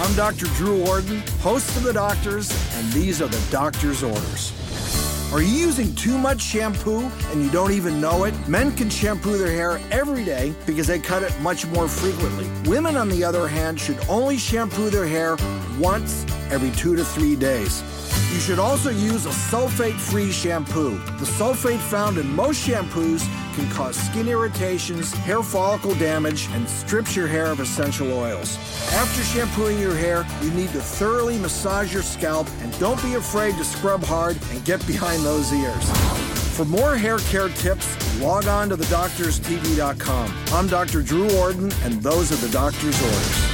I'm Dr. Drew Ordon, host of The Doctors, and these are the doctor's orders. Are you using too much shampoo and you don't even know it? Men can shampoo their hair every day because they cut it much more frequently. Women, on the other hand, should only shampoo their hair once every two to three days. You should also use a sulfate free shampoo. The sulfate found in most shampoos can cause skin irritations, hair follicle damage, and strips your hair of essential oils. After shampooing your hair, you need to thoroughly massage your scalp and don't be afraid to scrub hard and get behind those ears. For more hair care tips, log on to thedoctorstv.com. I'm Dr. Drew Ordon, and those are the doctor's orders.